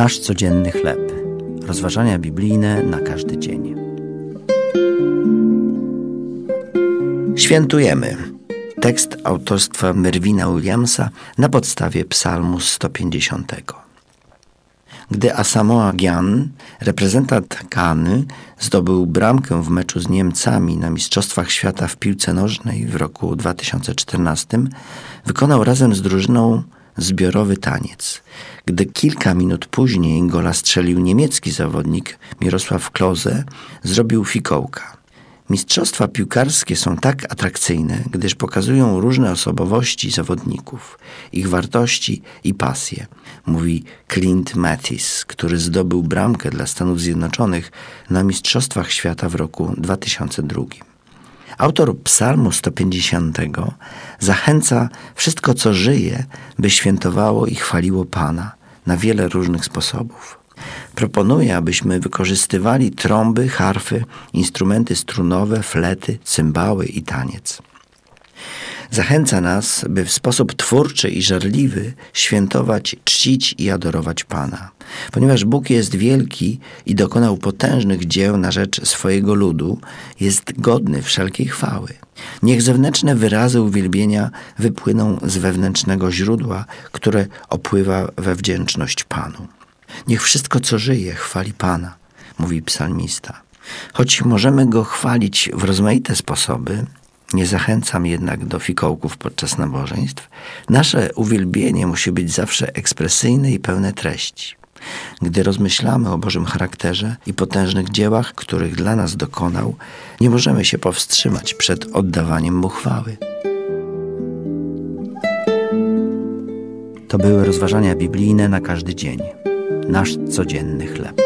Nasz codzienny chleb. Rozważania biblijne na każdy dzień. Świętujemy. Tekst autorstwa Merwina Williamsa na podstawie Psalmu 150. Gdy Asamoah Gyan, reprezentant Kany, zdobył bramkę w meczu z Niemcami na Mistrzostwach Świata w piłce nożnej w roku 2014, wykonał razem z drużyną zbiorowy taniec. Gdy kilka minut później gola strzelił niemiecki zawodnik Mirosław Klose, zrobił fikołka. Mistrzostwa piłkarskie są tak atrakcyjne, gdyż pokazują różne osobowości zawodników, ich wartości i pasje, mówi Clint Mathis, który zdobył bramkę dla Stanów Zjednoczonych na Mistrzostwach Świata w roku 2002. Autor Psalmu 150 zachęca wszystko, co żyje, by świętowało i chwaliło Pana na wiele różnych sposobów. Proponuje, abyśmy wykorzystywali trąby, harfy, instrumenty strunowe, flety, cymbały i taniec. Zachęca nas, by w sposób twórczy i żarliwy świętować, czcić i adorować Pana. Ponieważ Bóg jest wielki i dokonał potężnych dzieł na rzecz swojego ludu, jest godny wszelkiej chwały. Niech zewnętrzne wyrazy uwielbienia wypłyną z wewnętrznego źródła, które opływa we wdzięczność Panu. Niech wszystko, co żyje, chwali Pana, mówi psalmista. Choć możemy go chwalić w rozmaite sposoby, nie zachęcam jednak do fikołków podczas nabożeństw, nasze uwielbienie musi być zawsze ekspresyjne i pełne treści. Gdy rozmyślamy o Bożym charakterze i potężnych dziełach, których dla nas dokonał, nie możemy się powstrzymać przed oddawaniem Mu chwały. To były rozważania biblijne na każdy dzień nasz codzienny chleb.